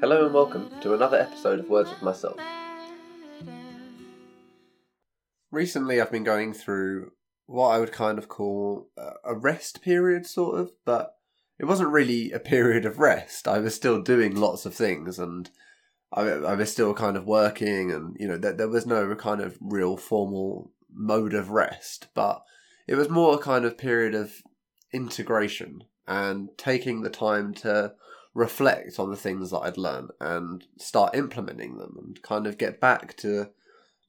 Hello and welcome to another episode of Words with Myself. Recently, I've been going through what I would kind of call a rest period, sort of, but it wasn't really a period of rest. I was still doing lots of things and I, I was still kind of working, and you know, there, there was no kind of real formal mode of rest, but it was more a kind of period of integration and taking the time to reflect on the things that I'd learned and start implementing them and kind of get back to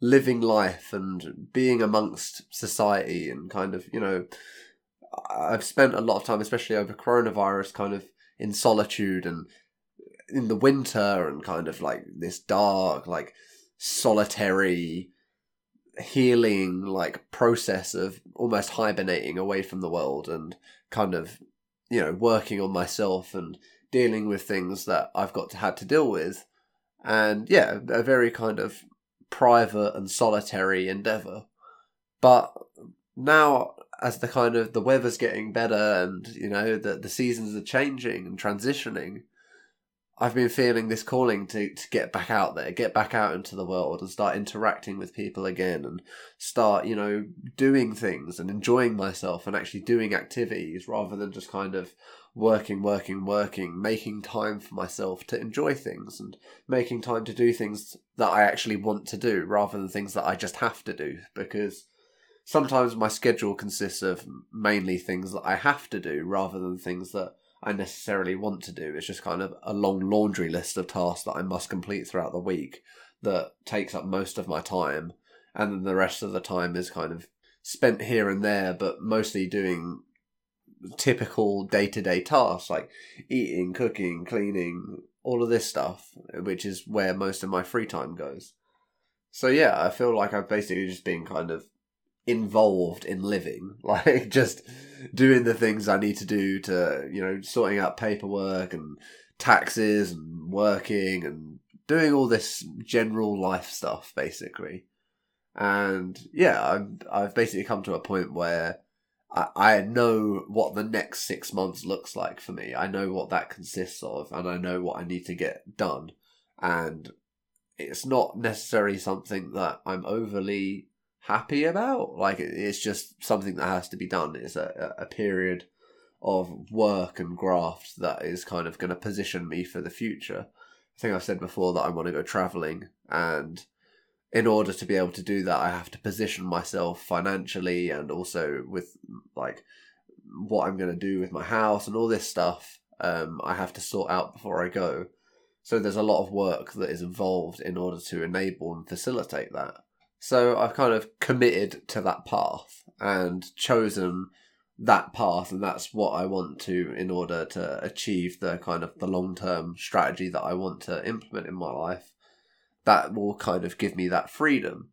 living life and being amongst society and kind of, you know, I've spent a lot of time, especially over coronavirus, kind of in solitude and in the winter and kind of like this dark, like solitary healing like process of almost hibernating away from the world and kind of you know working on myself and dealing with things that I've got to had to deal with. And yeah a very kind of private and solitary endeavor. But now as the kind of the weather's getting better and you know the the seasons are changing and transitioning I've been feeling this calling to, to get back out there, get back out into the world and start interacting with people again and start, you know, doing things and enjoying myself and actually doing activities rather than just kind of working, working, working, making time for myself to enjoy things and making time to do things that I actually want to do rather than things that I just have to do because sometimes my schedule consists of mainly things that I have to do rather than things that I necessarily want to do. It's just kind of a long laundry list of tasks that I must complete throughout the week that takes up most of my time. And then the rest of the time is kind of spent here and there, but mostly doing typical day to day tasks like eating, cooking, cleaning, all of this stuff, which is where most of my free time goes. So yeah, I feel like I've basically just been kind of involved in living, like just doing the things I need to do to, you know, sorting out paperwork and taxes and working and doing all this general life stuff, basically. And yeah, I've, I've basically come to a point where I, know what the next six months looks like for me. I know what that consists of, and I know what I need to get done. And it's not necessarily something that I'm overly happy about. Like it's just something that has to be done. It's a, a period of work and graft that is kind of going to position me for the future. I think I've said before that I want to go traveling, and in order to be able to do that, I have to position myself financially and also with like what I'm going to do with my house and all this stuff. Um, I have to sort out before I go. So there's a lot of work that is involved in order to enable and facilitate that. So I've kind of committed to that path and chosen that path and that's what I want to in order to achieve the kind of the long term strategy that I want to implement in my life. That will kind of give me that freedom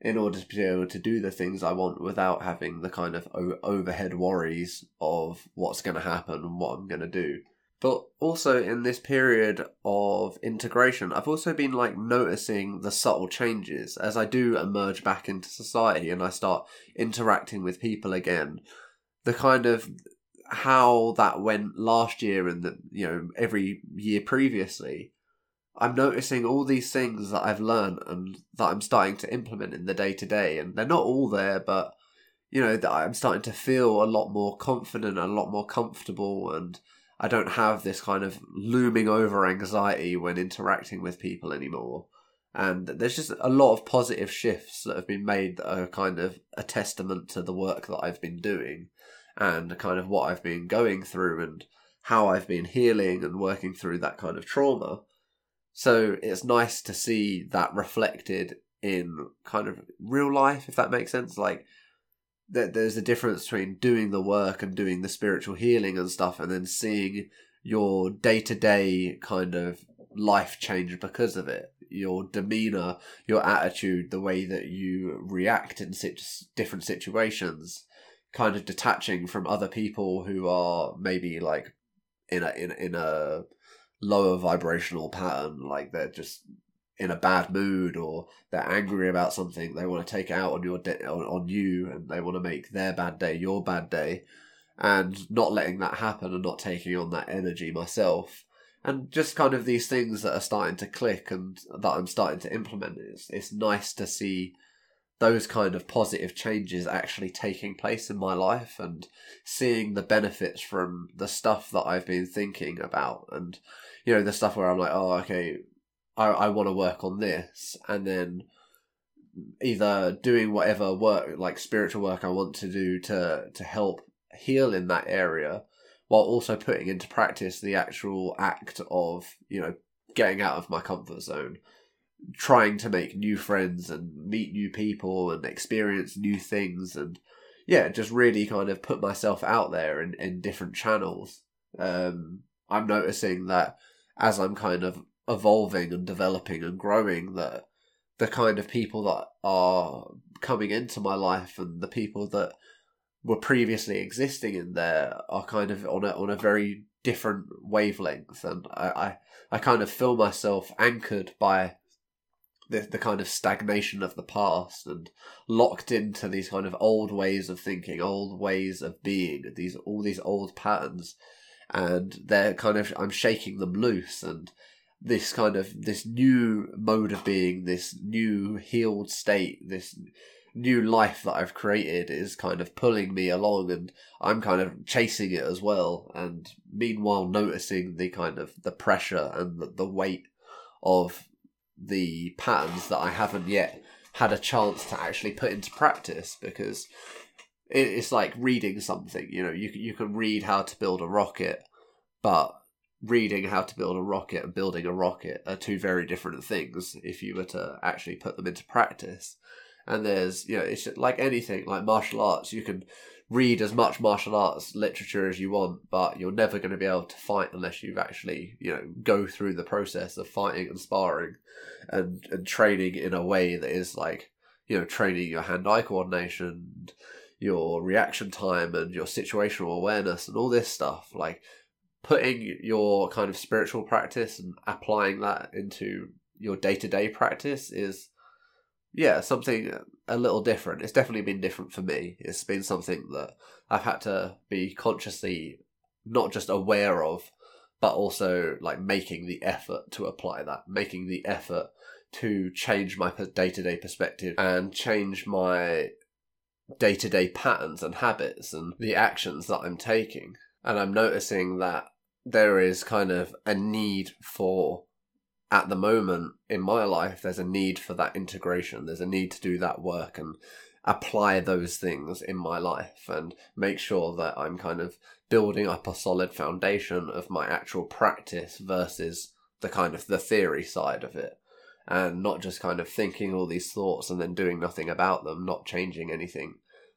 in order to be able to do the things I want without having the kind of overhead worries of what's going to happen and what I'm going to do. But also in this period of integration, I've also been like noticing the subtle changes as I do emerge back into society and I start interacting with people again. The kind of how that went last year and the you know every year previously. I'm noticing all these things that I've learned and that I'm starting to implement in the day to day, and they're not all there, but you know that I'm starting to feel a lot more confident, a lot more comfortable, and I don't have this kind of looming over anxiety when interacting with people anymore. And there's just a lot of positive shifts that have been made that are kind of a testament to the work that I've been doing and kind of what I've been going through and how I've been healing and working through that kind of trauma. So it's nice to see that reflected in kind of real life, if that makes sense. Like, that there's a difference between doing the work and doing the spiritual healing and stuff and then seeing your day-to-day kind of life change because of it your demeanor your attitude the way that you react in different situations kind of detaching from other people who are maybe like in a in, in a lower vibrational pattern like they're just in a bad mood or they're angry about something they want to take out on your de- on, on you and they want to make their bad day your bad day and not letting that happen and not taking on that energy myself and just kind of these things that are starting to click and that I'm starting to implement. It's it's nice to see those kind of positive changes actually taking place in my life and seeing the benefits from the stuff that I've been thinking about and you know the stuff where I'm like oh okay I I want to work on this and then either doing whatever work like spiritual work I want to do to to help heal in that area while also putting into practice the actual act of you know getting out of my comfort zone trying to make new friends and meet new people and experience new things and yeah just really kind of put myself out there in, in different channels. Um, i'm noticing that as i'm kind of evolving and developing and growing that the kind of people that are coming into my life and the people that were previously existing in there are kind of on a on a very different wavelength. And I, I, I kind of feel myself anchored by the the kind of stagnation of the past and locked into these kind of old ways of thinking, old ways of being, these all these old patterns, and they're kind of I'm shaking them loose and this kind of this new mode of being, this new healed state, this new life that I've created is kind of pulling me along and I'm kind of chasing it as well. And meanwhile noticing the kind of the pressure and the, the weight of the patterns that I haven't yet had a chance to actually put into practice because it's like reading something. You know, you you can read how to build a rocket, but reading how to build a rocket and building a rocket are two very different things if you were to actually put them into practice. And there's, you know, it's like anything, like martial arts, you can read as much martial arts literature as you want, but you're never going to be able to fight unless you've actually, you know, go through the process of fighting and sparring and, and training in a way that is like, you know, training your hand eye coordination, your reaction time, and your situational awareness, and all this stuff. Like putting your kind of spiritual practice and applying that into your day to day practice is yeah, something a little different. It's definitely been different for me. It's been something that I've had to be consciously not just aware of, but also like making the effort to apply that, making the effort to change my day to day perspective and change my day to day patterns and habits and the actions that I'm taking. And I'm noticing that there is kind of a need for at the moment in my life, there's a need for that integration. There's a need to do that work and apply those things in my life and make sure that I'm kind of building up a solid foundation of my actual practice versus the kind of the theory side of it and not just kind of thinking all these thoughts and then doing nothing about them, not changing anything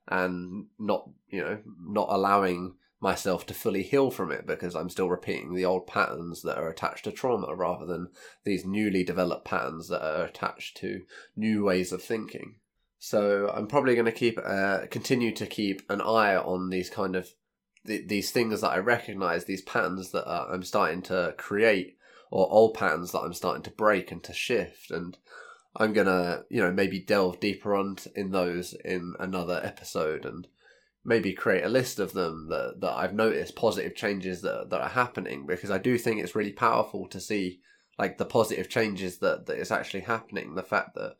and not, you know, not allowing myself to fully heal from it because I'm still repeating the old patterns that are attached to trauma rather than these newly developed patterns that are attached to new ways of thinking. So I'm probably going to keep uh, continue to keep an eye on these kind of th- these things that I recognize, these patterns that uh, I'm starting to create, or old patterns that I'm starting to break and to shift, and I'm gonna you know maybe delve deeper on in those in another episode and maybe create a list of them that, that I've noticed positive changes that that are happening because I do think it's really powerful to see like the positive changes that that is actually happening. The fact that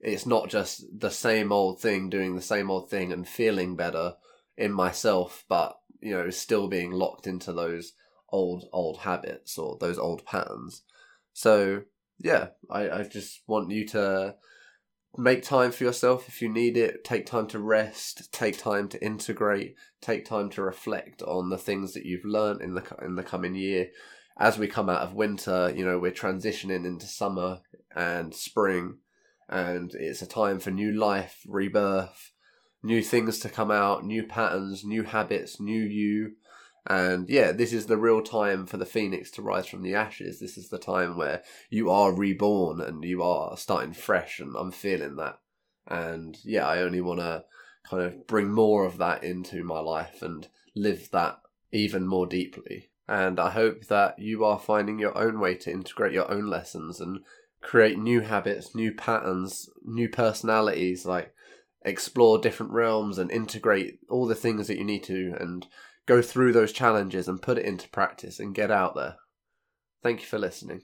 it's not just the same old thing doing the same old thing and feeling better in myself, but you know still being locked into those old old habits or those old patterns. So yeah, I, I just want you to make time for yourself if you need it. Take time to rest. Take time to integrate. Take time to reflect on the things that you've learned in the in the coming year. As we come out of winter, you know we're transitioning into summer and spring, and it's a time for new life, rebirth, new things to come out, new patterns, new habits, new you. And yeah, this is the real time for the phoenix to rise from the ashes. This is the time where you are reborn and you are starting fresh, and I'm feeling that. And yeah, I only want to kind of bring more of that into my life and live that even more deeply. And I hope that you are finding your own way to integrate your own lessons and create new habits, new patterns, new personalities, like explore different realms and integrate all the things that you need to and go through those challenges and put it into practice and get out there. Thank you for listening.